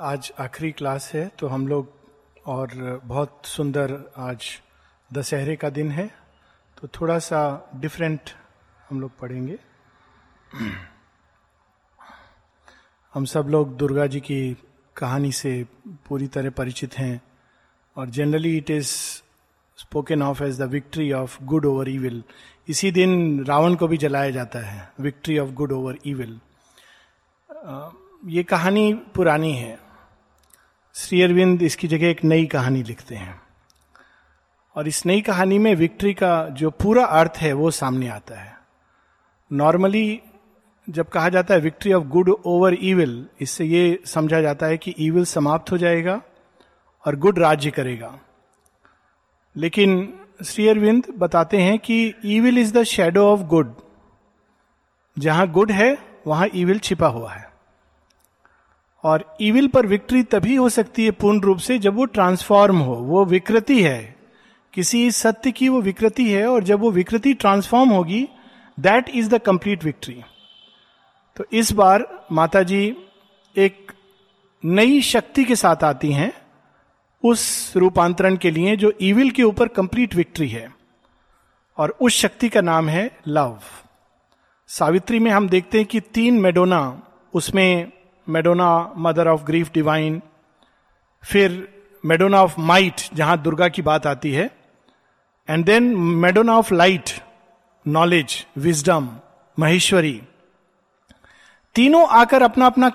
आज आखिरी क्लास है तो हम लोग और बहुत सुंदर आज दशहरे का दिन है तो थोड़ा सा डिफरेंट हम लोग पढ़ेंगे। हम सब लोग दुर्गा जी की कहानी से पूरी तरह परिचित हैं, और generally it is spoken of as the victory of good over evil इसी दिन रावण को भी जलाया जाता है victory of good over evil ये कहानी पुरानी है श्री अरविंद इसकी जगह एक नई कहानी लिखते हैं। और इस नई कहानी में विक्ट्री का जो पूरा अर्थ है, वो सामने आता है। नॉर्मली जब कहा जाता है victory of good over evil, इससे ये समझा जाता है कि ईविल समाप्त हो जाएगा और गुड राज्य करेगा। लेकिन श्री अरविंद बताते हैं कि evil is the shadow of good. जहाँ गुड है, वहाँ ईविल छिपा हुआ है। और इविल पर विक्ट्री तभी हो सकती है पूर्ण रूप से जब वो ट्रांसफॉर्म हो, वो विकृति है। किसी सत्य की वो विकृति है और जब वो विकृति ट्रांसफॉर्म होगी that is the complete victory तो इस बार माता जी एक नई शक्ति के साथ आती हैं उस रूपांतरण के लिए जो ईविल के ऊपर कंप्लीट विक्ट्री है। और उस शक्ति का नाम है लव सावित्री में हम देखते हैं कि तीन मेडोना, उसमें Madonna mother of grief divine फिर मेडोना ऑफ़ माइट जहाँ दुर्गा की बात आती है and then Madonna of light knowledge wisdom Maheshwari तीनों आकर अपना अपना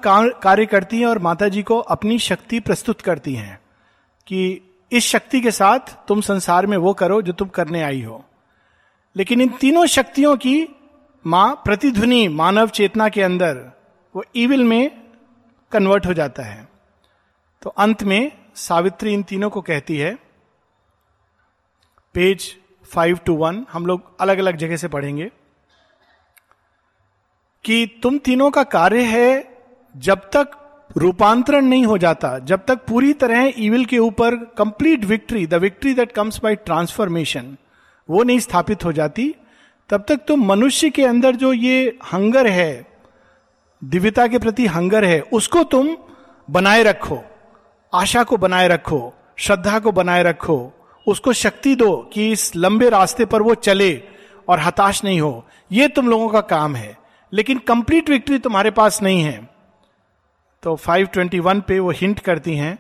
कार्य करती हैं और माता जी को अपनी शक्ति प्रस्तुत करती हैं, कि इस शक्ति के साथ तुम संसार में वो करो जो तुम करने आई हो। लेकिन इन तीनों शक्तियों की माँ, प्रतिध्वनि, मानव चेतना के अंदर, वो ईविल में कन्वर्ट हो जाता है। तो अंत में सावित्री इन तीनों को कहती है। पेज फाइव टू वन, हम लोग अलग अलग जगह से पढ़ेंगे। कि तुम तीनों का कार्य है जब तक रूपांतरण नहीं हो जाता, जब तक पूरी तरह इविल के ऊपर complete victory the victory that comes by transformation वो नहीं स्थापित हो जाती, तब तक तुम मनुष्य के अंदर जो ये हंगर है दिव्यता के प्रति हंगर है, उसको तुम बनाए रखो, आशा को बनाए रखो, श्रद्धा को बनाए रखो, उसको शक्ति दो कि इस लंबे रास्ते पर वो चले और हताश नहीं हो। ये तुम लोगों का काम है, लेकिन कंप्लीट विक्ट्री तुम्हारे पास नहीं है। तो 521 पे वो हिंट करती हैं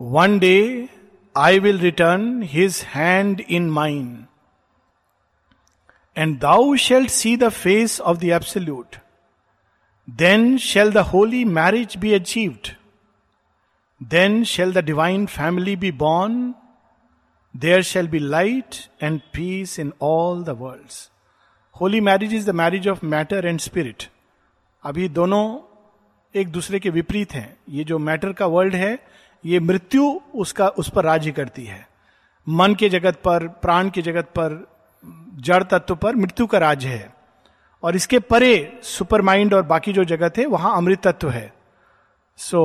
one day I will return his hand in mind and thou shalt see the face of the absolute then shall the holy marriage be achieved then shall the divine family be born there shall be light and peace in all the world holy marriage is the marriage of matter and spirit अभी दोनों एक दूसरे के विपरीत हैं। ये जो matter का वर्ल्ड है, ये मृत्यु उसका, उस पर राज्य करती है। मन के जगत पर, प्राण के जगत पर, जड़ तत्व पर मृत्यु का राज्य है। और इसके परे सुपर माइंड और बाकी जो जगत है वहाँ अमृत तत्व है। So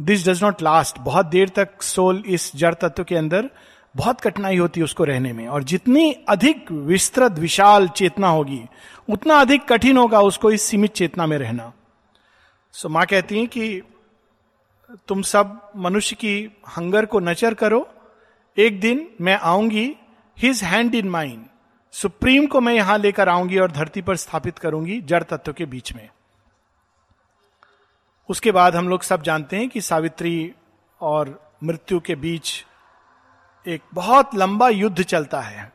this does not last बहुत देर तक सोल इस जड़ तत्व के अंदर बहुत कठिनाई होती है उसको रहने में। और जितनी अधिक विस्तृत, विशाल चेतना होगी, उतना अधिक कठिन होगा उसको इस सीमित चेतना में रहना। सो माँ कहती हैं कि तुम सब मनुष्य की हंगर को नचर करो। एक दिन मैं आऊँगी his hand in mind supreme को मैं यहाँ लेकर आऊँगी और धरती पर स्थापित करूँगी जड़ तत्व के बीच में। उसके बाद हम लोग सब जानते हैं कि सावित्री और मृत्यु के बीच एक बहुत लंबा युद्ध चलता है।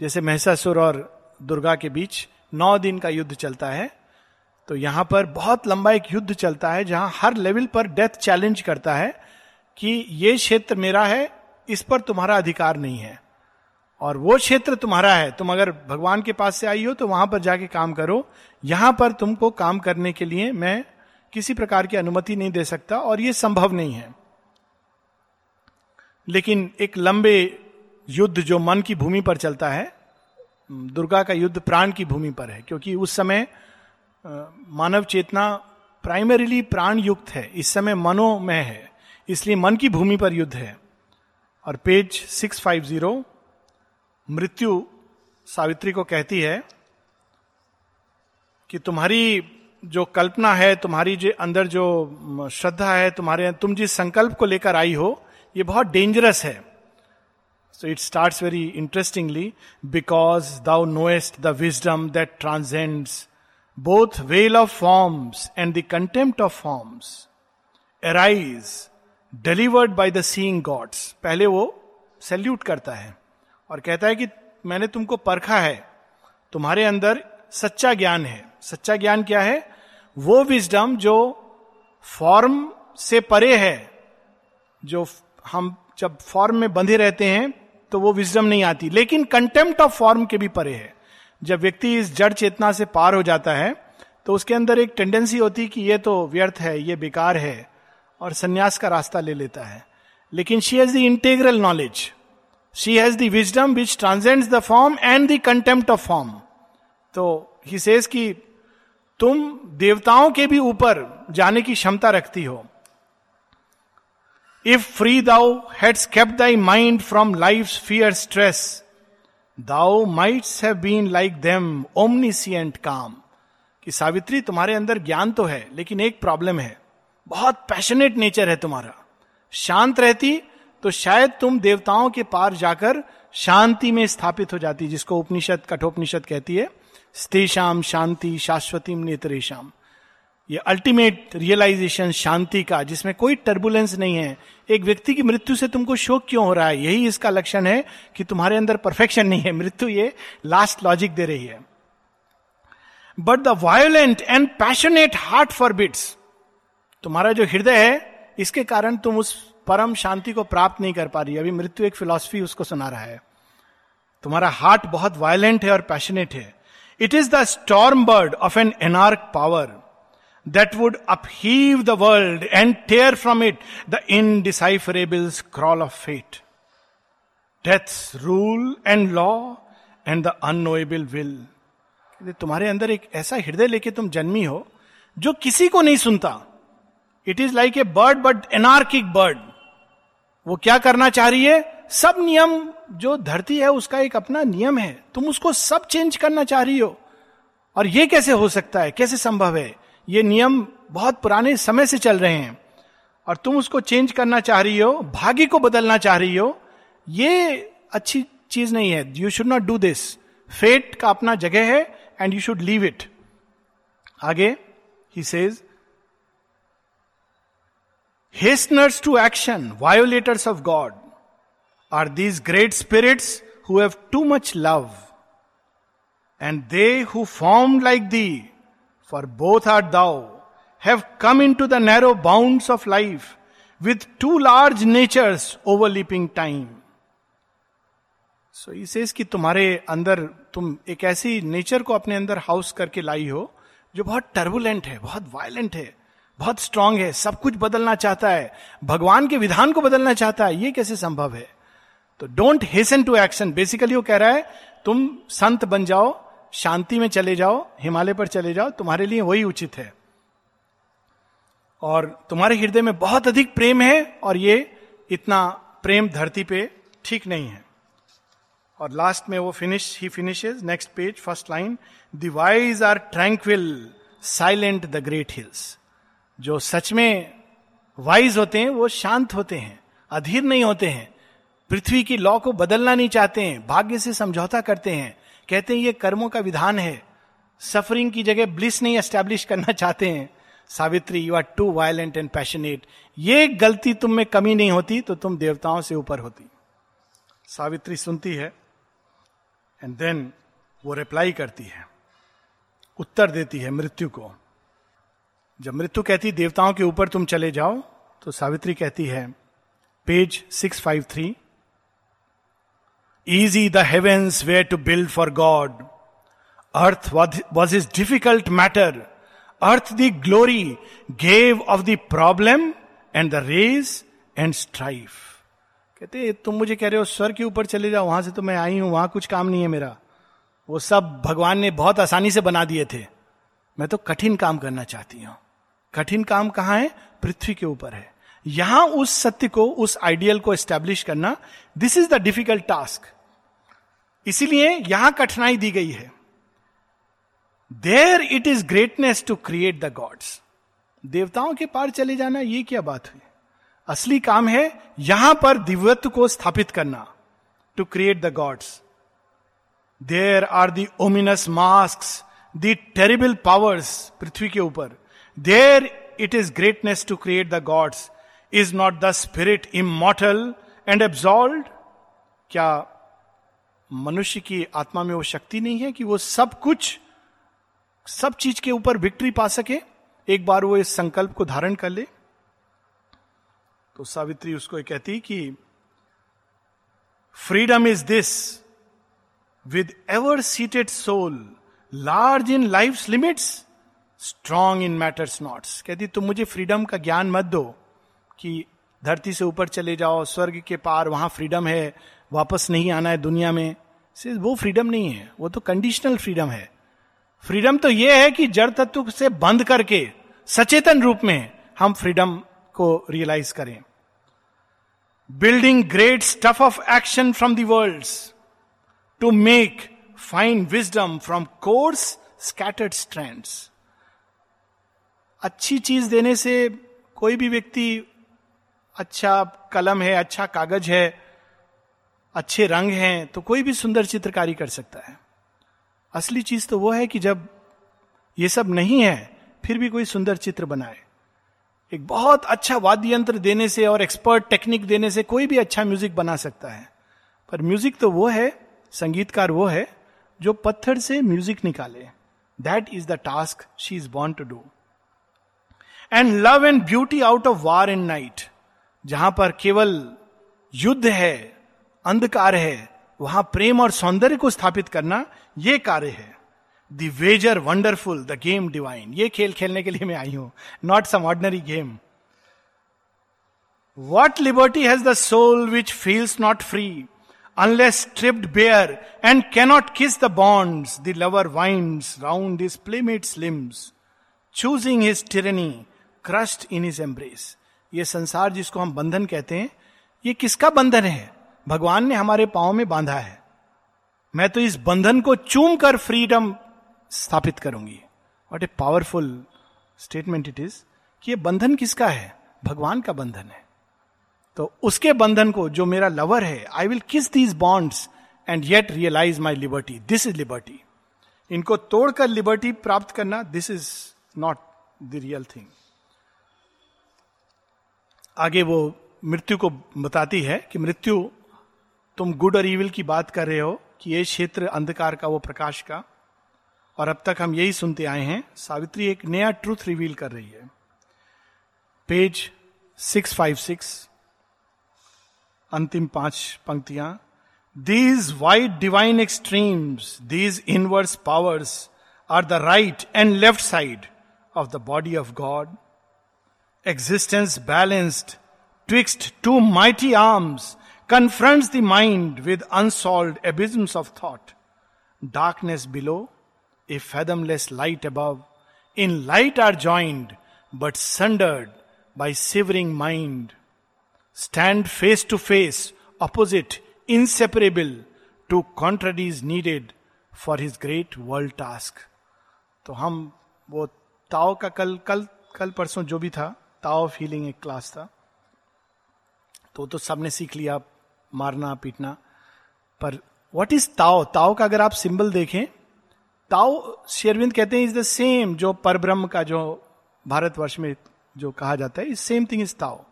जैसे महसासुर और दुर्गा के बीच नौ दिन का युद्ध चलता है। तो यहाँ पर बहुत लंबा एक युद्ध चलता है, जहाँ हर लेवल पर डेथ चैलेंज करता है कि ये क्षेत्र मेरा है, इस पर तुम्हारा अधिकार नहीं है। और वो क्षेत्र तुम्हारा है, तुम अगर भगवान के पास से आई हो तो वहाँ पर जाके काम करो। यहाँ पर तुमको काम करने के लिए मैं किसी प्रकार की अनुमति नहीं दे सकता और ये संभव नहीं है। लेकिन एक लंबे युद्ध जो मन की भूमि पर चलता है, दुर्गा का युद्ध प्राण की भूमि पर है, क्योंकि उस समय मानव चेतना प्राइमरीली प्राण युक्त है, इस समय मनोमय है, इसलिए मन की भूमि पर युद्ध है। और पेज 650 मृत्यु सावित्री को कहती है कि तुम्हारी जो कल्पना है, तुम्हारी जो अंदर जो श्रद्धा है, तुम्हारे, तुम जिस संकल्प को लेकर आई हो, ये बहुत डेंजरस है। So it start very interestingly because thou knowest the wisdom that transcends both veil of forms and the contempt of forms arise delivered by the seeing gods पहले वो सैल्यूट करता है। और कहता है कि मैंने तुमको परखा है, तुम्हारे अंदर सच्चा ज्ञान है। सच्चा ज्ञान क्या है? वो विजडम जो फॉर्म से परे है, जो हम जब फॉर्म में बंधे रहते हैं तो वो विजडम नहीं आती। लेकिन कंटेम्प्ट ऑफ़ फॉर्म के भी परे है। जब व्यक्ति इस जड़ चेतना से पार हो जाता है तो उसके अंदर एक टेंडेंसी होती कि ये तो व्यर्थ है, ये बेकार है, और संन्यास का रास्ता ले लेता है। लेकिन she has the integral knowledge she has the wisdom which transcends the form and the contempt of form तो ही सेज कि तुम देवताओं के भी ऊपर जाने की क्षमता रखती हो। If free thou hadst kept thy mind from life fear stress thou mightst have been like them omniscient calm कि सावित्री, तुम्हारे अंदर ज्ञान तो है, लेकिन एक प्रॉब्लम है। बहुत पैशनेट नेचर है तुम्हारा। शांत रहती तो शायद तुम देवताओं के पार जाकर शांति में स्थापित हो जाती, जिसको उपनिषद, कठोपनिषद कहती है स्तेषाम शांति शाश्वती नेत्रेशम ये अल्टीमेट रियलाइजेशन शांति का, जिसमें कोई टर्बुलेंस नहीं है। एक व्यक्ति की मृत्यु से तुमको शोक क्यों हो रहा है? यही इसका लक्षण है कि तुम्हारे अंदर परफेक्शन नहीं है। मृत्यु ये लास्ट लॉजिक दे रही है। But the violent and passionate heart forbids तुम्हारा जो हृदय है, इसके कारण तुम उस परम शांति को प्राप्त नहीं कर पा रही अभी मृत्यु एक फिलॉसफी उसको सुना रहा है। तुम्हारा हार्ट बहुत वायलेंट है और पैशनेट है। It is the storm bird of an anarch power that would upheave the world and tear from it the indecipherable scroll of fate death rule and law and the unknowable will तुम्हारे अंदर एक ऐसा हृदय लेके तुम जन्मी हो जो किसी को नहीं सुनता। It is like a bird but anarchic bird वो क्या करना चाह रही है? सब नियम, जो धरती है, उसका एक अपना नियम है। तुम उसको सब चेंज करना चाह रही हो। और ये कैसे हो सकता है? कैसे संभव है? ये नियम बहुत पुराने समय से चल रहे हैं। और तुम उसको चेंज करना चाह रही हो, भाग्य को बदलना चाह रही हो, ये अच्छी चीज़ नहीं है। You should not do this fate का अपना जगह है and you should leave it आगे he says Hasteners to action, violators of God, are these great spirits who have too much love. And they who formed like thee, for both art thou, have come into the narrow bounds of life with too large natures overleaping time. So so, इस कि तुम्हारे अंदर तुम एक ऐसी nature को अपने अंदर हाउस करके लाई हो जो बहुत टर्बुलेंट है बहुत वायलेंट है बहुत स्ट्रांग है, सब कुछ बदलना चाहता है, भगवान के विधान को बदलना चाहता है, ये कैसे संभव है? तो don't hasten to action basically वो कह रहा है, तुम संत बन जाओ, शांति में चले जाओ, हिमालय पर चले जाओ, तुम्हारे लिए वही उचित है। और तुम्हारे हृदय में बहुत अधिक प्रेम है, और ये इतना प्रेम धरती पे ठीक नहीं है। और लास्ट में वो finish he finishes next page first line dies are tranquil silent the great hills जो सच में वाइज होते हैं, वो शांत होते हैं, अधीर नहीं होते हैं, पृथ्वी की लॉ को बदलना नहीं चाहते हैं, भाग्य से समझौता करते हैं, कहते हैं ये कर्मों का विधान है सफरिंग की जगह ब्लिस नहीं एस्टेब्लिश करना चाहते हैं, Savitri you are too violent and passionate ये गलती तुम में कमी नहीं होती तो तुम देवताओं से ऊपर होती। सावित्री सुनती है एंड देन वो रिप्लाई करती है, उत्तर देती है मृत्यु को। जब मृत्यु कहती देवताओं के ऊपर तुम चले जाओ तो सावित्री कहती है page six five three easy the heavens were to build for God earth was is difficult matter earth the glory gave of the problem and the rage and strife कहते तुम मुझे कह रहे हो स्वर के ऊपर चले जाओ, वहाँ से तो मैं आई हूँ, वहाँ कुछ काम नहीं है मेरा। वो सब भगवान ने बहुत आसानी से बना दिए थे। मैं तो कठिन काम करना चाहती हूँ। कठिन काम कहाँ है? पृथ्वी के ऊपर है। यहाँ उस सत्य को, उस आइडियल को एस्टेब्लिश करना this is the difficult task इसीलिए यहाँ कठिनाई दी गई है। There it is greatness to create the gods देवताओं के पार चले जाना, ये क्या बात हुई? असली काम है यहाँ पर दिव्यत्व को स्थापित करना to create the gods there are the mask the terrible powers पृथ्वी के ऊपर। There it is greatness to create the gods is not the spirit immortal and absolute क्या मनुष्य की आत्मा में वो शक्ति नहीं है कि वो सब कुछ, सब चीज़ के ऊपर विक्ट्री पा सके? एक बार वो इस संकल्प को धारण कर ले। तो सावित्री उसको कहती कि freedom is this with ever seated soul large in life limits strong in matter's knots कहती, तुम मुझे फ्रीडम का ज्ञान मत दो कि धरती से ऊपर चले जाओ, स्वर्ग के पार, वहाँ फ्रीडम है, वापस नहीं आना है दुनिया में। से वो फ्रीडम नहीं है, वो तो कंडीशनल फ्रीडम है। फ्रीडम तो ये है कि जड़ तत्व से बंद करके, सचेतन रूप में हम फ्रीडम को रियलाइज़ करें। Building great stuff of action from world to make fine wisdom from coarse scattered strand अच्छी चीज़ देने से कोई भी व्यक्ति अच्छा कलम है अच्छा कागज़ है, अच्छे रंग हैं तो कोई भी सुंदर चित्रकारी कर सकता है। असली चीज़ तो वो है कि जब ये सब नहीं है, फिर भी कोई सुंदर चित्र बनाए। एक बहुत अच्छा वाद्य यंत्र देने से और एक्सपर्ट टेक्निक देने से कोई भी अच्छा म्यूज़िक बना सकता है। पर म्यूज़िक तो वो है, संगीतकार वो है, जो पत्थर से म्यूज़िक निकाले। That is the task she is bound to do and love and beauty out of war and night जहाँ पर केवल युद्ध है, अंधकार है, वहाँ प्रेम और सौंदर्य को स्थापित करना यह कार्य है। Wager wonderful the game divine ये खेल खेलने के लिए मैं आई हूँ not some ordinary game what liberty has the soul which feels not free unless stripped bare and cannot kiss the bonds the lover winds round his playmate's limbs choosing his tyranny crushed in his embrace ये संसार जिसको हम बंधन कहते हैं, ये किसका बंधन है? भगवान ने हमारे पाओ में बांधा है। मैं तो इस बंधन को चूम कर फ्रीडम स्थापित करूँगी। What a powerful statement it is कि ये बंधन किसका है? भगवान का बंधन है। तो उसके बंधन को, जो मेरा लवर है I will kiss these bonds and yet realise my liberty this is liberty इनको तोड़कर लिबर्टी प्राप्त करना this is not the real thing आगे वो मृत्यु को बताती है कि मृत्यु, तुम गुड और इविल की बात कर रहे हो कि ये क्षेत्र अंधकार का, वो प्रकाश का। और अब तक हम यही सुनते आए हैं, सावित्री एक नया ट्रूथ रिवील कर रही है। पेज सिक्स फाइव सिक्स अंतिम पाँच पंक्तियाँ। These white divine extremes these inverse powers are the right and left side of the body of God Existence balanced twixt two mighty arms confronts the mind with unsolved abysms of thought. Darkness below, a fathomless light above. In light are joined, but sundered by shivering mind. Stand face to face, opposite, inseparable, two contraries needed for his great world task. तो हम वो ताओ का कल कल कल परसों जो भी था ताओ फीलिंग एक क्लास था। तो तो सबने सीख लिया मारना, पीटना। पर वट इज़ ताओ ताओ का अगर आप सिंबल देखें ताओ शेरविंद कहते हैं इज़ द सेम जो परब्रह्म का जो भारतवर्ष में जो कहा जाता है is same thing is Tao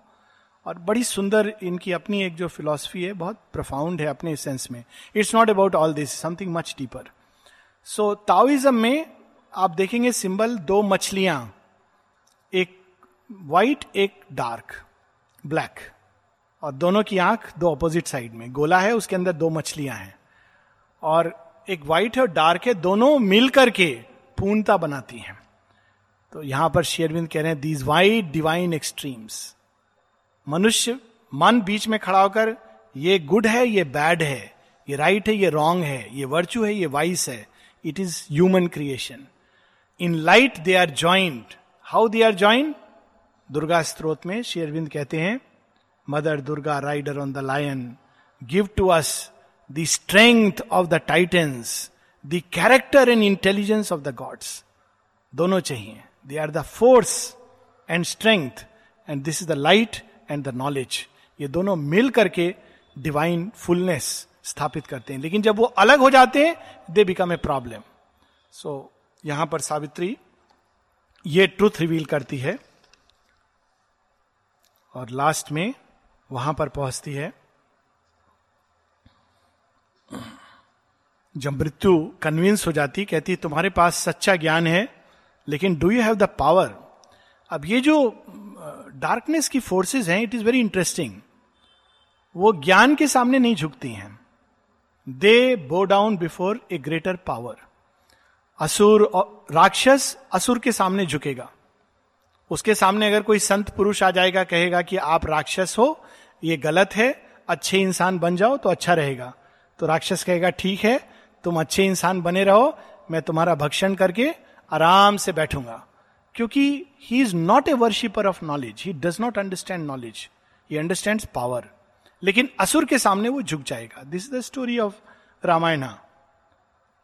और बड़ी सुंदर इनकी अपनी एक जो फिलोसफी है, बहुत प्रफाउंड है अपने सेंस में। It's not about all this something much deeper so Taoism में आप देखेंगे सिंबल दो मछलियाँ। एक वाइट एक डार्क ब्लैक और दोनों की आँख दो अपोजिट साइड में। गोला है, उसके अंदर दो मछलियाँ हैं। और एक व्हाइट है और डार्क है, दोनों मिल करके पूर्णता बनाती हैं। तो यहाँ पर शेयरविंद कह रहे हैं दीज वाइट डिवाइन एक्सट्रीम्स मनुष्य मन बीच में खड़ा होकर, ये गुड है, ये बैड है, ये राइट है, ये रॉन्ग है, ये वर्चू है, ये वाइस है it is human creation in light they are joint how they are joint Durga Stotra में शेरविंद कहते हैं mother Durga rider on the lion, give to us the strength of the titans the character and intelligence of the gods दोनों चाहिए। They are the force and strength and this is the light and the knowledge ये दोनों मिल करके divine fullness स्थापित करते हैं। लेकिन जब वो अलग हो जाते हैं they become a problem so यहाँ पर सावित्री ये ट्रूथ रिवील करती है। और लास्ट में वहाँ पर पहुँचती है। जब मृत्यु कन्विंस हो जाती, कहती, तुम्हारे पास सच्चा ज्ञान है, लेकिन do you have the power अब ये जो डार्कनेस की फोर्सेस हैं इट इज़ वेरी इंटरेस्टिंग वो ज्ञान के सामने नहीं झुकती हैं। They bow down before a greater power असुर राक्षस असुर के सामने झुकेगा। उसके सामने अगर कोई संत पुरुष आ जाएगा, कहेगा कि आप राक्षस हो, ये गलत है, अच्छे इंसान बन जाओ तो अच्छा रहेगा। तो राक्षस कहेगा, ठीक है, तुम अच्छे इंसान बने रहो, मैं तुम्हारा भक्षण करके आराम से बैठूँगा। क्योंकि he is not a worshipper of knowledge he does not understand knowledge he understand power लेकिन असुर के सामने वो झुक जाएगा। This is the story of Ramayana.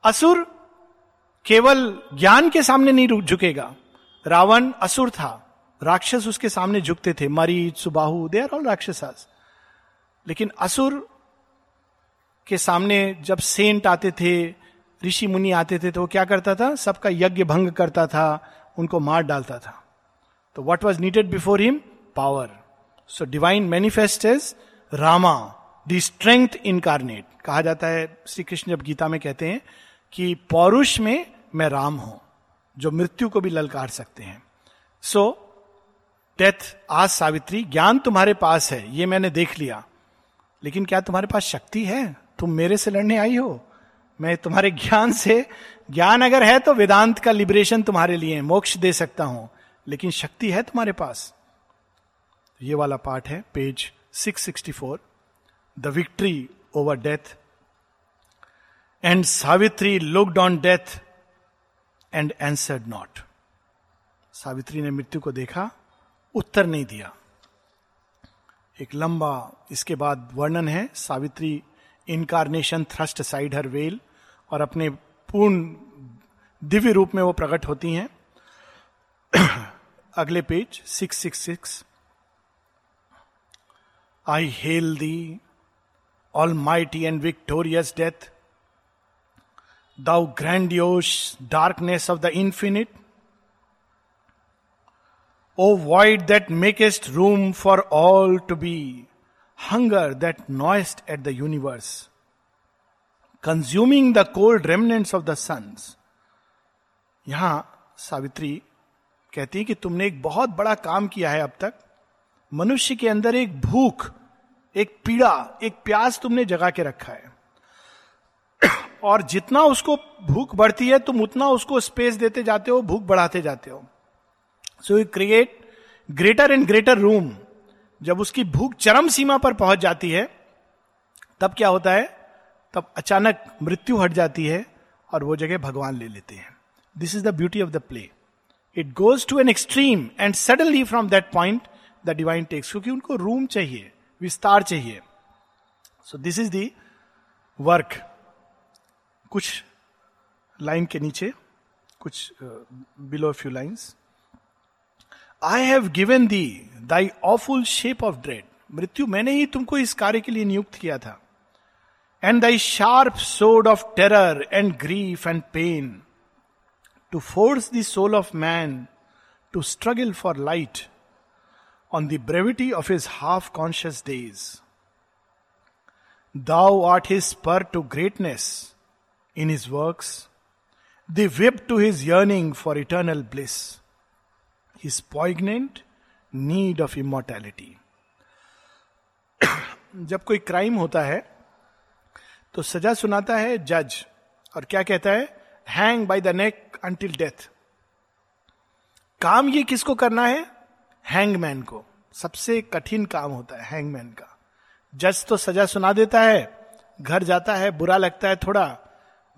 असुर केवल ज्ञान के सामने नहीं झुकेगा। रावण असुर था। राक्षस उसके सामने झुकते थे। मरी सुबाहु दे आर ऑल राक्षस लेकिन असुर के सामने जब सेंट आते थे, ऋषि मुनि आते थे तो वो क्या करता था? सबका यज्ञ भंग करता था, उनको मार डालता था। तो what was needed before him power so divine manifest is Rama the strength incarnate कहा जाता है श्री कृष्ण जब गीता में कहते हैं कि पौरुष में मैं राम हूँ। जो मृत्यु को भी ललकार सकते हैं। सो डेथ आज सावित्री, ज्ञान तुम्हारे पास है, ये मैंने देख लिया। लेकिन क्या तुम्हारे पास शक्ति है? तुम मेरे से लड़ने आई हो। मैं तुम्हारे ज्ञान से, ज्ञान अगर है तो वेदांत का लिबरेशन तुम्हारे लिए मोक्ष दे सकता हूँ। लेकिन शक्ति है तुम्हारे पास। ये वाला पार्ट है page 664 the victory over death and Savitri looked on death and answered not Savitri ने मृत्यु को देखा, उत्तर नहीं दिया। एक लंबा, इसके बाद वर्णन है, Savitri incarnation thrust aside her veil और अपने पूर्ण दिव्य रूप में वो प्रकट होती हैं। अगले page six six six I hail thee almighty and victorious death thou grandiose darkness of the infinite O void that makest room for all to be hunger that gnawest at the universe consuming the cold remnants of the suns यहाँ सावित्री कहती है कि तुमने एक बहुत बड़ा काम किया है अब तक। मनुष्य के अंदर एक भूख, एक पीड़ा, एक प्यास तुमने जगा के रखा है। और जितना उसको भूख बढ़ती है, तुम उतना उसको स्पेस देते जाते हो, भूख बढ़ाते जाते हो। So you create greater and greater room जब उसकी भूख चरम सीमा पर पहुँच जाती है, तब क्या होता है? तब अचानक मृत्यु हट जाती है और वो जगह भगवान ले लेते हैं। This is the beauty of the play it goes to an extreme and suddenly from that point the divine takes क्योंकि उनको रूम चाहिए, विस्तार चाहिए। So this is the work कुछ लाइन के नीचे, कुछ below few lines I have given thee thy awful shape of dread मृत्यु मैंने ही तुमको इस कार्य के लिए नियुक्त किया था। And thy sharp sword of terror and grief and pain to force the soul of man to struggle for light on the brevity of his half conscious days thou art his spur to greatness in his works the whip to his yearning for eternal bliss his poignant need of immortality जब कोई crime होता है तो सजा सुनाता है जज और क्या कहता है? Hang by the neck until death काम ये किसको करना है? हैंगमैन को। सबसे कठिन काम होता है हैंगमैन का। जज तो सजा सुना देता है, घर जाता है, बुरा लगता है थोड़ा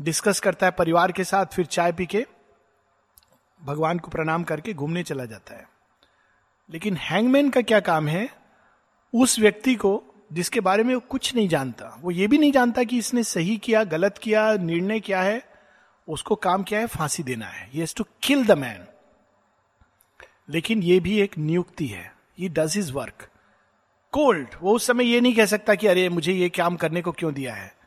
डिस्कस करता है परिवार के साथ, फिर चाय पी के भगवान को प्रणाम करके घूमने चला जाता है। लेकिन हैंगमैन का क्या काम है? उस व्यक्ति को, जिसके बारे में वो कुछ नहीं जानता, वो ये भी नहीं जानता कि इसने सही किया, गलत किया, निर्णय क्या है, उसको काम क्या है? फांसी देना है। ये टू किल द मैन लेकिन ये भी एक नियुक्ति है। ये डज इज़ वर्क कोल्ड वो उस समय ये नहीं कह सकता कि अरे, मुझे ये काम करने को क्यों दिया है?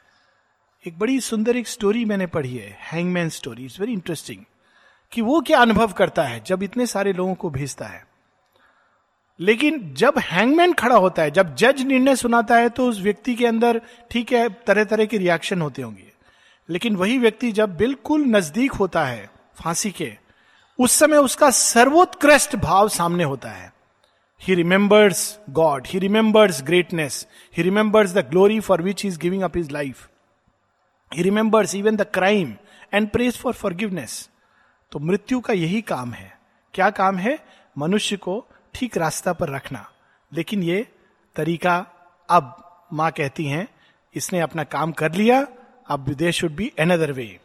एक बड़ी सुंदर एक स्टोरी मैंने पढ़ी है hangman story it's very interesting कि वो क्या अनुभव करता है जब इतने सारे लोगों को भेजता है। लेकिन जब हैंगमैन खड़ा होता है, जब जज निर्णय सुनाता है तो उस व्यक्ति के अंदर ठीक है तरह तरह के रिएक्शन होते होंगे। लेकिन वही व्यक्ति जब बिल्कुल नज़दीक होता है, फांसी के, उस समय उसका सर्वोत्कृष्ट भाव सामने होता है। He remembers God he remembers greatness he remembers the glory for which is giving up his life he remembers even the crime and prays for forgiveness तो मृत्यु का यही काम है। क्या काम है? मनुष्य को ठीक रास्ता पर रखना। लेकिन ये तरीका अब माँ कहती हैं, इसने अपना काम कर लिया, अब there should be another way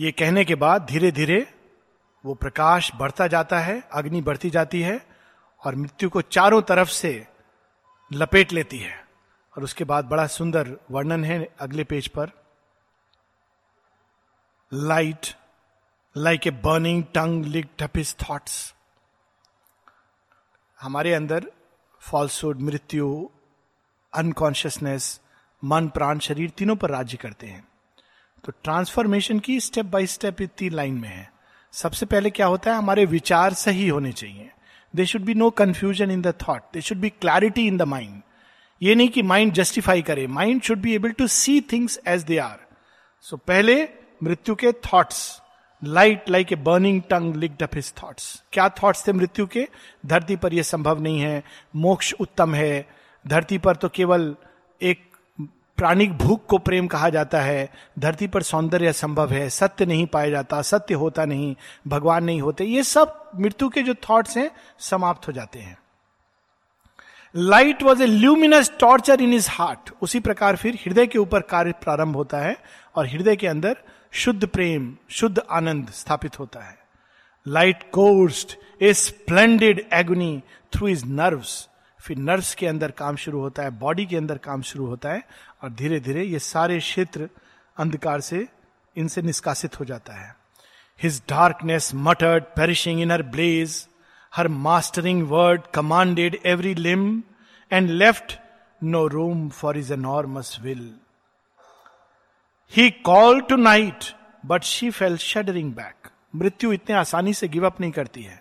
ये कहने के बाद धीरे धीरे वो प्रकाश बढ़ता जाता है, अग्नि बढ़ती जाती है और मृत्यु को चारों तरफ़ से लपेट लेती है। और उसके बाद बड़ा सुंदर वर्णन है अगले पेज पर। Light like a burning tongue lick up his thoughts हमारे अंदर फॉल्सुड मृत्यु अनकॉन्शियसनेस मन, प्राण, शरीर तीनों पर राज्य करते हैं। तो ट्रांसफॉर्मेशन की स्टेप बाय स्टेप इतनी लाइन में है। सबसे पहले क्या होता है? हमारे विचार सही होने चाहिए। There should be no confusion in the thought there should be clarity in the mind ये नहीं कि माइंड जस्टिफाई करे. Mind should be able to see things as they are so पहले मृत्यु के thoughts light like a burning tongue licked up his thoughts क्या thoughts थे मृत्यु के? धरती पर यह संभव नहीं है. मोक्ष उत्तम है. धरती पर तो केवल एक प्राणिक भूख को प्रेम कहा जाता है. धरती पर सौंदर्य संभव है. सत्य नहीं पाया जाता. सत्य होता नहीं. भगवान नहीं होते. ये सब मृत्यु के जो थॉट्स हैं, समाप्त हो जाते हैं. Light was a luminous torture in his heart उसी प्रकार फिर हृदय के ऊपर कार्य प्रारंभ होता है और हृदय के अंदर शुद्ध प्रेम, शुद्ध आनंद स्थापित होता है। Light coursed a splendid agony through his nerves फिर नर्व्स के अंदर काम शुरू होता है बॉडी के अंदर काम शुरू होता है और धीरे धीरे ये सारे क्षेत्र अंधकार से इनसे निष्कासित हो जाता है। His darkness muttered perishing in her blaze her mastering word commanded every limb and left no room for his enormous will he called to night but she fell shuddering back मृत्यु इतने आसानी से गिव अप नहीं करती है।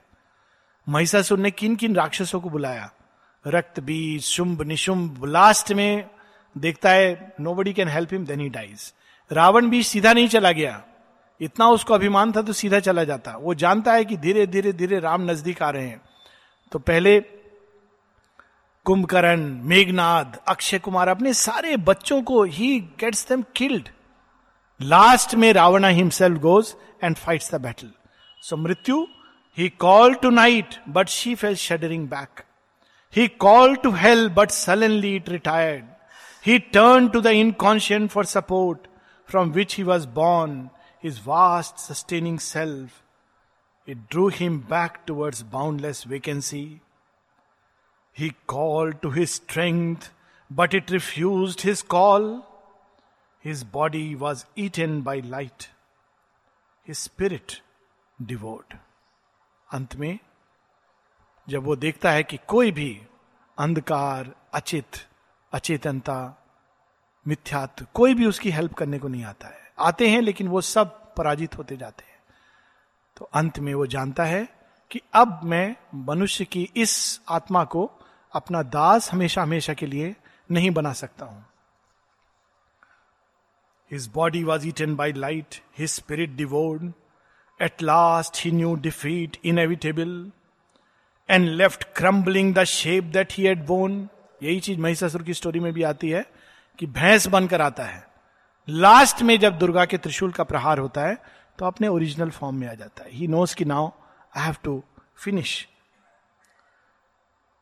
महिषासुर ने किन किन राक्षसों को बुलाया? रक्त बीज, शुंभ, निशुंभ लास्ट में देखता है nobody can help him then he dies Ravana भी सीधा नहीं चला गया। इतना उसको अभिमान था तो सीधा चला जाता। वो जानता है कि धीरे धीरे धीरे राम नज़दीक आ रहे हैं। तो पहले कुंभकर्ण मेघनाथ अक्षय कुमार अपने सारे बच्चों को he gets them killed last में Ravana himself goes and fights the battle so मृत्यु he called to night but she fell shuddering back he called to hell but suddenly it retired he turned to the inconscient for support from which he was born his vast sustaining self, it drew him back towards boundless vacancy. He called to his strength, but it refused his call. His body was eaten by light, his spirit devoured. अंत में जब वो देखता है कि कोई भी अंधकार अचित अचेतनता मिथ्यात्व कोई भी उसकी हेल्प करने को नहीं आता है आते हैं, लेकिन वो सब पराजित होते जाते हैं। तो अंत में वो जानता है कि अब मैं मनुष्य की इस आत्मा को अपना दास हमेशा हमेशा के लिए नहीं बना सकता हूँ। His body was eaten by light his spirit devoured at last he knew defeat inevitable and left crumbling the shape that he had borne यही चीज़ महिषासुर की स्टोरी में भी आती है कि भैंस बनकर आता है। लास्ट में जब दुर्गा के त्रिशूल का प्रहार होता है तो अपने ओरिजिनल फॉर्म में आ जाता है। ही नोस की now I have to finish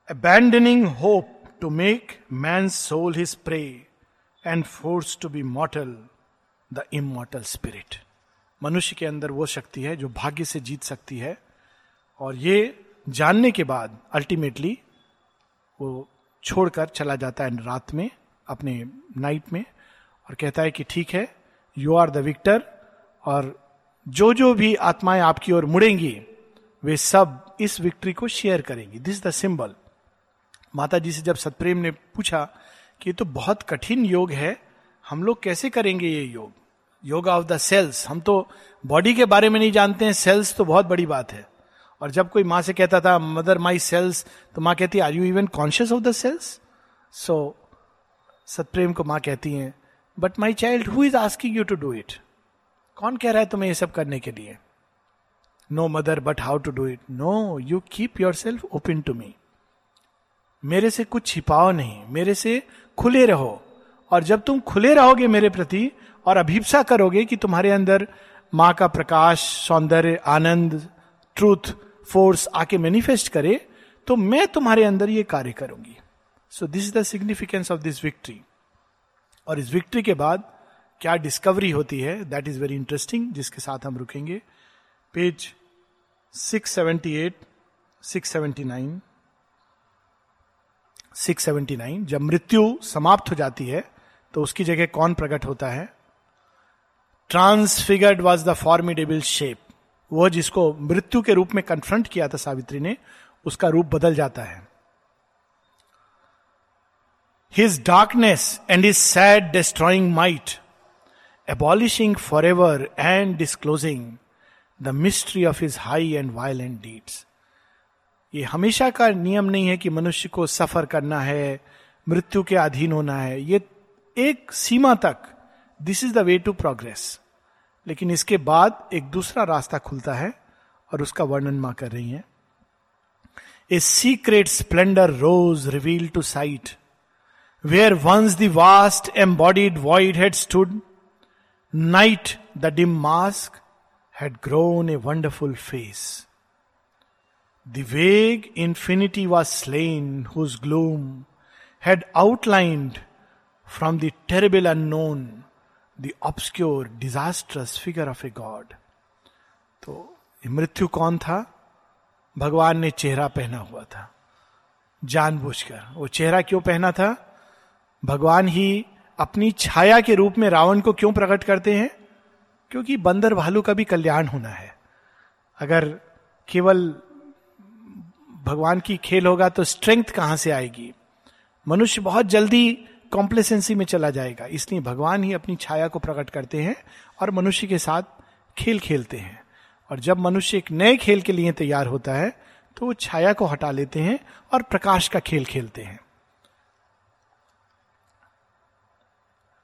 abandoning hope to make man soul his prey and force to be mortal the immortal spirit मनुष्य के अंदर वो शक्ति है जो भाग्य से जीत सकती है। और ये जानने के बाद अल्टीमेटली वो छोड़कर चला जाता है रात में, अपने नाइट में। और कहता है कि ठीक है यू आर द विक्टर और जो जो भी आत्माएँ आपकी ओर मुड़ेंगी, वे सब इस विक्ट्री को शेयर करेंगी। दिस द सिंबल माता जी से जब सतप्रेम ने पूछा कि तो बहुत कठिन योग है, हम लोग कैसे करेंगे ये योग? योगा ऑफ़ द सेल्स हम तो बॉडी के बारे में नहीं जानते हैं सेल्स तो बहुत बड़ी बात है। और जब कोई माँ से कहता था मदर माई सेल्स तो माँ कहती are you even conscious of the cells so Satprem को माँ कहती हैं but my child who is asking you to do it कौन कह रहा है तुम्हें ये सब करने के लिए? No mother but how to do it no you keep yourself open to me मेरे से कुछ छिपाओ नहीं, मेरे से खुले रहो। और जब तुम खुले रहोगे मेरे प्रति और अभिप्सा करोगे कि तुम्हारे अंदर माँ का प्रकाश, सौंदर्य, आनंद ट्रूथ फोर्स आके मैनिफेस्ट करे तो मैं तुम्हारे अंदर ये कार्य करूँगी। So this is the significance of this victory और इस विक्ट्री के बाद क्या डिस्कवरी होती है? दैट इज़ वेरी इंटरेस्टिंग जिसके साथ हम रुकेंगे। पेज 678 679 679 जब मृत्यु समाप्त हो जाती है तो उसकी जगह कौन प्रकट होता है? Transfigured was the formidable shape वो जिसको मृत्यु के रूप में कन्फ्रंट किया था सावित्री ने, उसका रूप बदल जाता है। Darkness and his sad destroying might abolishing for ever and disclosing the mystery of his high and violent deeds ये हमेशा का नियम नहीं है कि मनुष्य को सफ़र करना है, मृत्यु के अधीन होना है। ये एक सीमा तक this is the way to progress लेकिन इसके बाद एक दूसरा रास्ता खुलता है और उसका वर्णन माँ कर रही है। A secret splendour rose reveal to sight Where once the vast embodied void had stood night the dim mask had grown a wonderful face The vague infinity was slain, whose gloom had outlined from the terrible unknown the obscure, disastrous figure of a God. तो मृत्यु कौन था भगवान ने चेहरा पहना हुआ था जानबूझकर वो चेहरा क्यों पहना था भगवान ही अपनी छाया के रूप में रावण को क्यों प्रकट करते हैं? क्योंकि बंदर भालू का भी कल्याण होना है। अगर केवल भगवान की खेल होगा तो स्ट्रेंथ कहाँ से आएगी? मनुष्य बहुत जल्दी कॉम्प्लेसेंसी में चला जाएगा, इसलिए भगवान ही अपनी छाया को प्रकट करते हैं और मनुष्य के साथ खेल खेलते हैं। और जब मनुष्य एक नए खेल के लिए तैयार होता है तो वो छाया को हटा लेते हैं और प्रकाश का खेल खेलते हैं।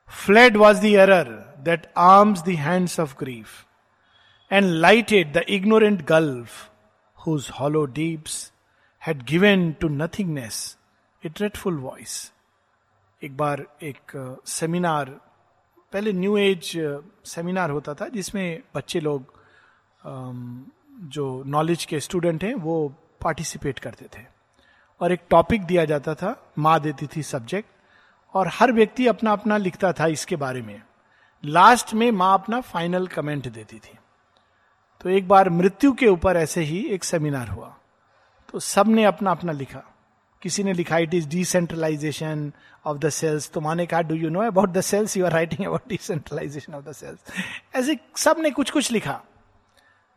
Fled was the error that arms the hands of grief and lighted the ignorant gulf whose hollow deeps had given to nothingness a dreadful voice एक बार एक सेमिनार पहले न्यू एज सेमिनार होता था जिसमें बच्चे लोग जो नॉलेज के स्टूडेंट हैं, वो पार्टिसिपेट करते थे। और एक टॉपिक दिया जाता था, माँ देती थी सब्जेक्ट और हर व्यक्ति अपना अपना लिखता था इसके बारे में। लास्ट में माँ अपना फाइनल कमेंट देती थी। तो एक बार मृत्यु के ऊपर ऐसे ही एक सेमिनार हुआ। तो सबने अपना अपना लिखा। किसी ने लिखा it is decentralisation of the cells तो माने कहा do you know about the cells you are writing about decentralisation of the cells ऐसे सबने कुछ कुछ लिखा।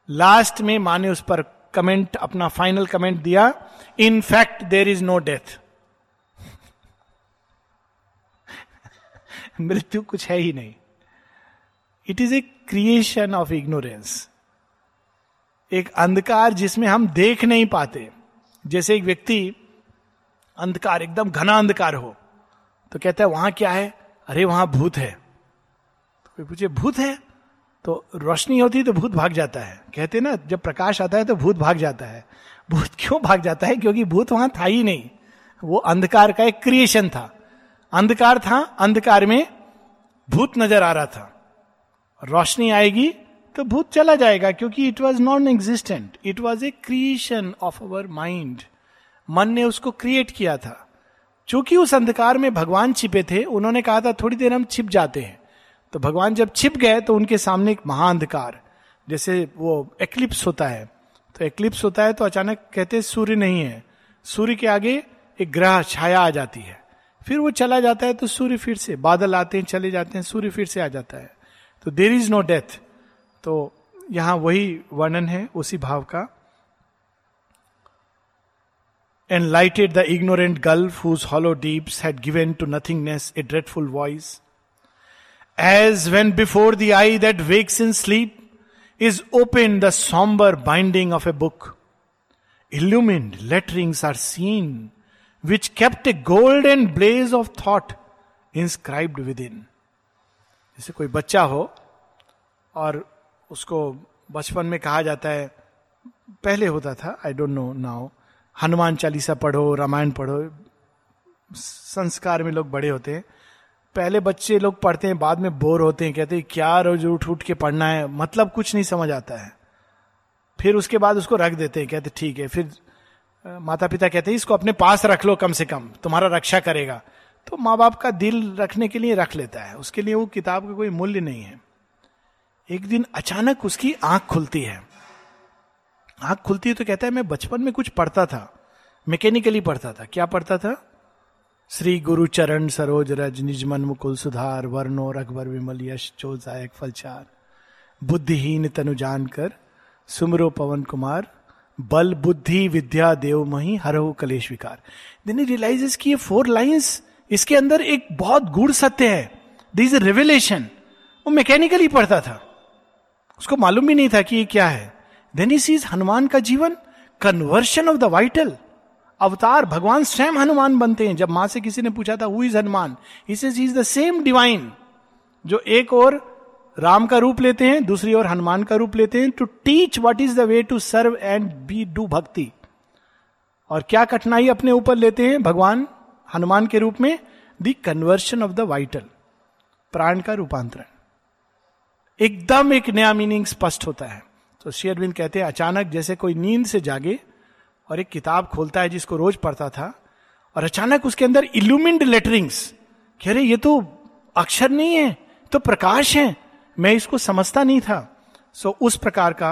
लास्ट में माँ ने उस पर कमेंट, अपना फाइनल कमेंट दिया। In fact there is no death मृत्यु कुछ है ही नहीं। It is a creation of ignorance एक अंधकार जिसमें हम देख नहीं पाते। जैसे एक व्यक्ति अंधकार, एकदम घना अंधकार हो तो कहता है, वहाँ क्या है? अरे, वहाँ भूत है। तो कोई पूछे, भूत है? तो रोशनी होती तो भूत भाग जाता है। कहते ना, जब प्रकाश आता है तो भूत भाग जाता है। भूत क्यों भाग जाता है? क्योंकि भूत वहाँ था ही नहीं। वो अंधकार का एक क्रिएशन था। अंधकार था, अंधकार में भूत नज़र आ रहा था। रोशनी आएगी तो भूत चला जाएगा क्योंकि it was non existent it was a creation of our mind मन ने उसको क्रिएट किया था। चूँकि उस अंधकार में भगवान छिपे थे, उन्होंने कहा था, थोड़ी देर हम छिप जाते हैं। तो भगवान जब छिप गए तो उनके सामने एक महाअंधकार जैसे वो एक्लिप्स होता है। तो एक्लिप्स होता है तो अचानक कहते सूर्य नहीं है। सूर्य के आगे एक ग्रह, छाया आ जाती है। फिर वो चला जाता है तो सूर्य फिर से, बादल आते हैं, चले जाते हैं, सूर्य फिर से आ जाता है। तो देर इज़ नो डेथ तो यहाँ वही वर्णन है, उसी भाव का। And lighted the ignorant gulf whose hollow deeps had given to nothingness a dreadful voice as when before the eye that wakes in sleep is open the sombre binding of a book illumined, letterings are seen. Which kept a golden blaze of thought inscribed within. जैसे कोई बच्चा हो और उसको बचपन में कहा जाता है, पहले होता था I don't know now Hanuman Chalisa पढ़ो, रामायण पढ़ो, संस्कार में लोग बड़े होते हैं, पहले बच्चे लोग पढ़ते हैं, बाद में बोर होते हैं, कहते हैं, क्या रोज उठ उठ के पढ़ना है? मतलब कुछ नहीं समझ आता है। फिर उसके बाद उसको रख देते हैं, कहते ठीक है, फिर माता पिता कहते हैं, इसको अपने पास रख लो कम से कम, तुम्हारा रक्षा करेगा। तो माँ बाप का दिल रखने के लिए रख लेता है। उसके लिए वो किताब का कोई मूल्य नहीं है। एक दिन अचानक उसकी आँख खुलती है। आँख खुलती है तो कहता है, मैं बचपन में कुछ पढ़ता था, मैकेनिकली पढ़ता था। क्या पढ़ता था? श्री गुरु चरण सरोज रज निजमन मुकुल सुधार, वर्णो रघवर विमल यश चोजायक फलचार बुद्धिहीन तनु जानकर, सुमरो पवन कुमार बल, बुद्धि, विद्या, देव, मही, हरहु, कलेश, विकार। देन रियलाइजेस कि ये फोर लाइंस इसके अंदर एक बहुत गुड़ सत्य है। दिस इज़ रेवलेशन वो मैकेनिकली पढ़ता था। उसको मालूम भी नहीं था कि ये क्या है। देन इस इज़ हनुमान का जीवन कन्वर्शन ऑफ़ द वाइटल अवतार, भगवान स्वयं हनुमान बनते हैं। जब माँ से किसी ने पूछा था who is Hanuman? Is the same divine जो एक और राम का रूप लेते हैं, दूसरी ओर हनुमान का रूप लेते हैं to teach what is the way to serve and be do bhakti और क्या कठिनाई अपने ऊपर लेते हैं? भगवान हनुमान के रूप में the conversion of the vital प्राण का रूपांतरण. एकदम एक नया मीनिंग स्पष्ट होता है। तो शेयरविंद कहते हैं, अचानक जैसे कोई नींद से जागे और एक किताब खोलता है जिसको रोज पढ़ता था, और अचानक उसके अंदर इल्यूमिंड लेटरिंग्स कह रहे, ये तो अक्षर नहीं है तो प्रकाश है। मैं इसको समझता नहीं था। सो उस प्रकार का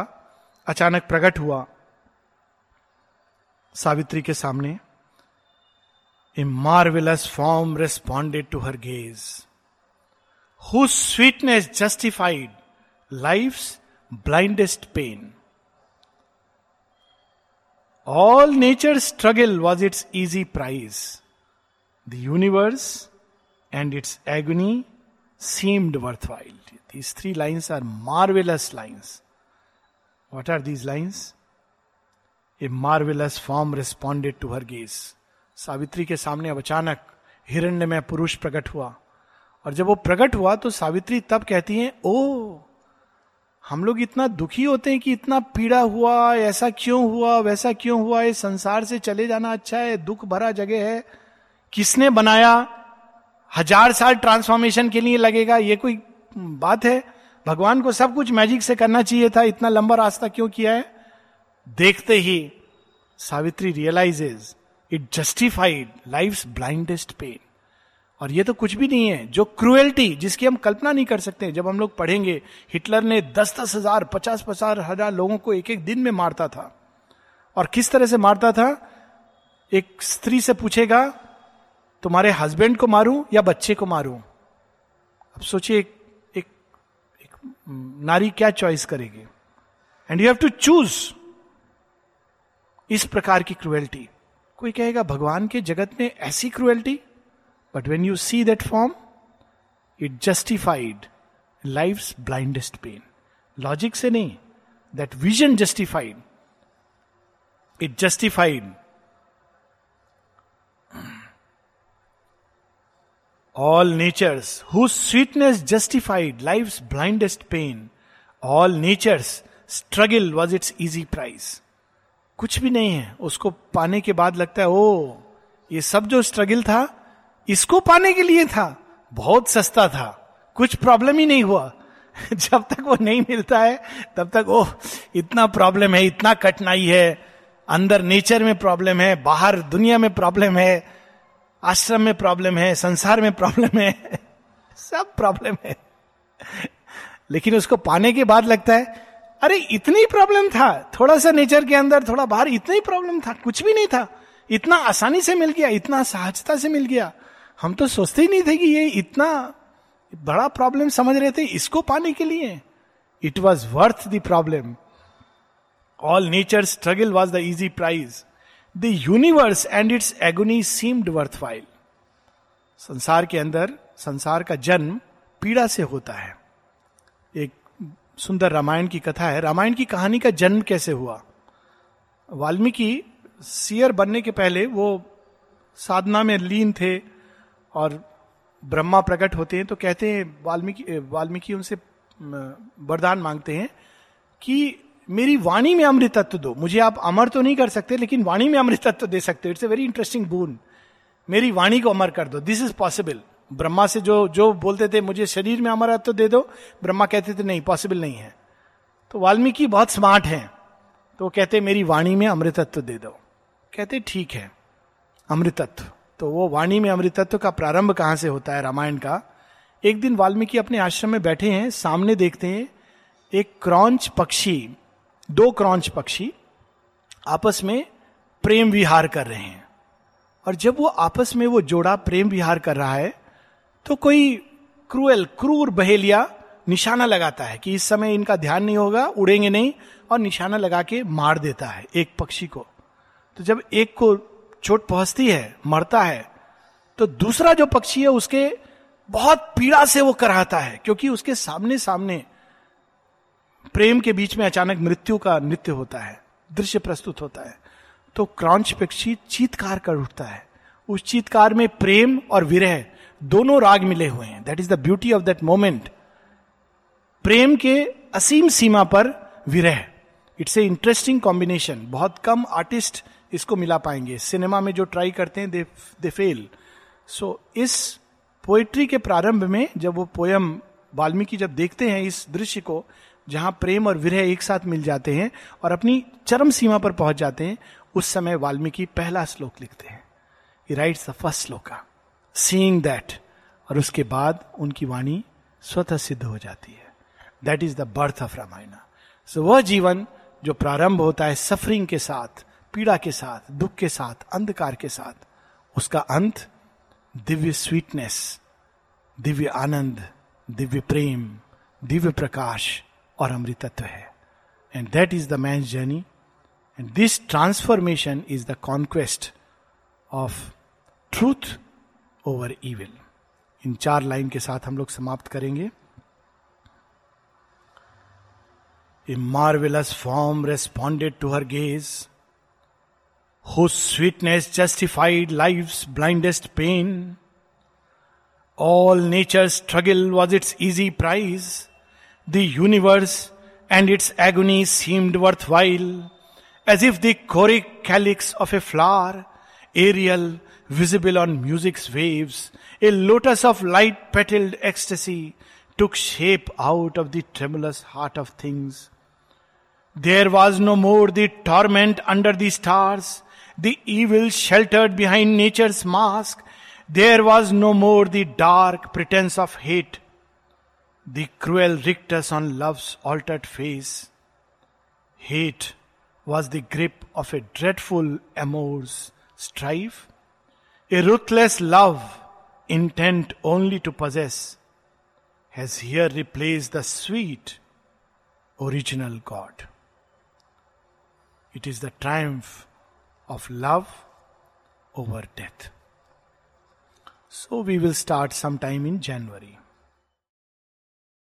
अचानक प्रकट हुआ सावित्री के सामने। A marvellous form responded to her gaze whose sweetness justified life blindest pain all nature struggle was its easy prize the universe and its agony seemed worthwhile. These three lines are marvelous lines. What are these lines? A marvelous form responded to her gaze. Savitri के सामने अब अचानक हिरण्य में पुरुष प्रकट हुआ और जब वो प्रकट हुआ तो सावित्री तब कहती हैं, ओ, हम लोग इतना दुखी होते हैं कि इतना पीड़ा हुआ, ऐसा क्यों हुआ, वैसा क्यों हुआ ये संसार से चले जाना अच्छा है, दुख भरा जगह है किसने बनाया हज़ार साल ट्रांसफॉर्मेशन के लिए लगेगा ये कोई बात है, भगवान को सब कुछ मैजिक से करना चाहिए था, इतना लंबा रास्ता क्यों किया है? देखते ही Savitri realises it justified life blindest pain और ये तो कुछ भी नहीं है, जो क्रुएल्टी जिसकी हम कल्पना नहीं कर सकते, जब हम लोग पढ़ेंगे हिटलर ने दस दस हज़ार पचास पचास हज़ार लोगों को एक एक दिन में मारता था। और किस तरह से मारता था? एक स्त्री से पूछेगा, तुम्हारे हस्बैंड को मारूं या बच्चे को मारूं? अब सोचिए नारी क्या चॉइस करेगी? And you have to choose इस प्रकार की क्रुएल्टी कोई कहेगा, भगवान के जगत में ऐसी cruelty but when you see that form it justified life blindest pain logic से नहीं that vision justified it justified all nature's whose sweetness justified life blindest pain all nature's struggle was its easy price कुछ भी नहीं है, उसको पाने के बाद लगता है ओ ये सब जो स्ट्रगल था, इसको पाने के लिए था, बहुत सस्ता था, कुछ प्रॉब्लम ही नहीं हुआ। जब तक वो नहीं मिलता है, तब तक, ओह, इतना प्रॉब्लम है, इतना कठिनाई है, अंदर नेचर में प्रॉब्लम है, बाहर दुनिया में प्रॉब्लम है आश्रम में प्रॉब्लम है, संसार में प्रॉब्लम है, सब प्रॉब्लम है। लेकिन उसको पाने के बाद लगता है, अरे इतनी प्रॉब्लम था, थोड़ा सा नेचर के अंदर, थोड़ा बाहर, इतना ही प्रॉब्लम था, कुछ भी नहीं था। इतना आसानी से मिल गया, इतना सहजता से मिल गया। हम तो सोचते ही नहीं थे कि ये इतना बड़ा प्रॉब्लम समझ रहे थे, इसको पाने के लिए। It was worth the problem all nature struggle was the easy prize the universe and its agony seemed worth संसार के अंदर, संसार का जन्म पीड़ा से होता है। एक सुंदर रामायण की कथा है। रामायण की कहानी का जन्म कैसे हुआ? वाल्मीकि सियर बनने के पहले वो साधना में लीन थे और ब्रह्मा प्रकट होते हैं तो कहते हैं वाल्मीकि वाल्मीकि उनसे वरदान मांगते हैं कि मेरी वाणी में अमृतत्व दो। मुझे आप अमर तो नहीं कर सकते, लेकिन वाणी में अमृतत्व दे सकते हो। It's a very interesting boon मेरी वाणी को अमर कर दो। दिस इज़ पॉसिबल ब्रह्मा से जो जो बोलते थे, मुझे शरीर में अमरत्व दे दो, ब्रह्मा कहते थे, नहीं पॉसिबल नहीं है। तो वाल्मीकि बहुत स्मार्ट हैं। तो कहते, मेरी वाणी में अमृतत्व दे दो। कहते, ठीक है अमृतत्व तो वो वाणी में अमृतत्व का प्रारंभ कहाँ से होता है, रामायण का? एक दिन वाल्मीकि अपने आश्रम में बैठे हैं, सामने देखते हैं, एक क्रॉन्च पक्षी दो क्रॉन्च पक्षी आपस में प्रेम विहार कर रहे हैं। और जब वो आपस में वो जोड़ा प्रेम विहार कर रहा है तो कोई क्रूएल, क्रूर बहेलिया निशाना लगाता है कि इस समय इनका ध्यान नहीं होगा, उड़ेंगे नहीं, और निशाना लगा के मार देता है एक पक्षी को। तो जब एक को चोट पहुँचती है, मरता है तो दूसरा जो पक्षी है, उसके बहुत पीड़ा से वो कराहता है, क्योंकि उसके सामने सामने प्रेम के बीच में अचानक मृत्यु का नृत्य होता है, दृश्य प्रस्तुत होता है तो क्रॉन्च पक्षी चीतकार कर उठता है। उस चीतकार में प्रेम और विरह दोनों राग मिले हुए हैं। That is the beauty of that moment प्रेम के असीम सीमा पर विरह। इट्स ए इंटरेस्टिंग कॉम्बिनेशन बहुत कम आर्टिस्ट इसको मिला पाएँगे। सिनेमा में जो ट्राई करते हैं दे दे फेल सो इस पोएट्री के प्रारंभ में जब वो पोयम वाल्मीकि जब देखते हैं, इस दृश्य को जहाँ प्रेम और विरह एक साथ मिल जाते हैं और अपनी चरम सीमा पर पहुँच जाते हैं, उस समय वाल्मीकि पहला श्लोक लिखते हैं। Writes the first shloka seeing that और उसके बाद उनकी वाणी स्वतः सिद्ध हो जाती है। That is the birth of Ramayana so वह जीवन जो प्रारंभ होता है सफरिंग के साथ, पीड़ा के साथ, दुख के साथ, अंधकार के साथ, उसका अंत दिव्य स्वीटनेस दिव्य आनंद, दिव्य प्रेम, दिव्य प्रकाश और अमृतत्व है। And that is the man journey and this transformation is the conquest of truth over evil इन चार लाइन के साथ हम लोग समाप्त करेंगे। A marvellous form responded to her gaze how sweetness justified life blindest pain all nature struggle was its easy prize The universe and its agony seemed worthwhile, as if the choric calyx of a flower, aerial, visible on music's waves, a lotus of light petaled ecstasy, took shape out of the tremulous heart of things. There was no more the torment under the stars, the evil sheltered behind nature's mask. There was no more the dark pretense of hate the cruel rictus on love's altered face. Hate was the grip of a dreadful amour's strife a ruthless love, intent only to possess, has here replaced the sweet original God. It is the triumph of love over death. So we will start sometime in January.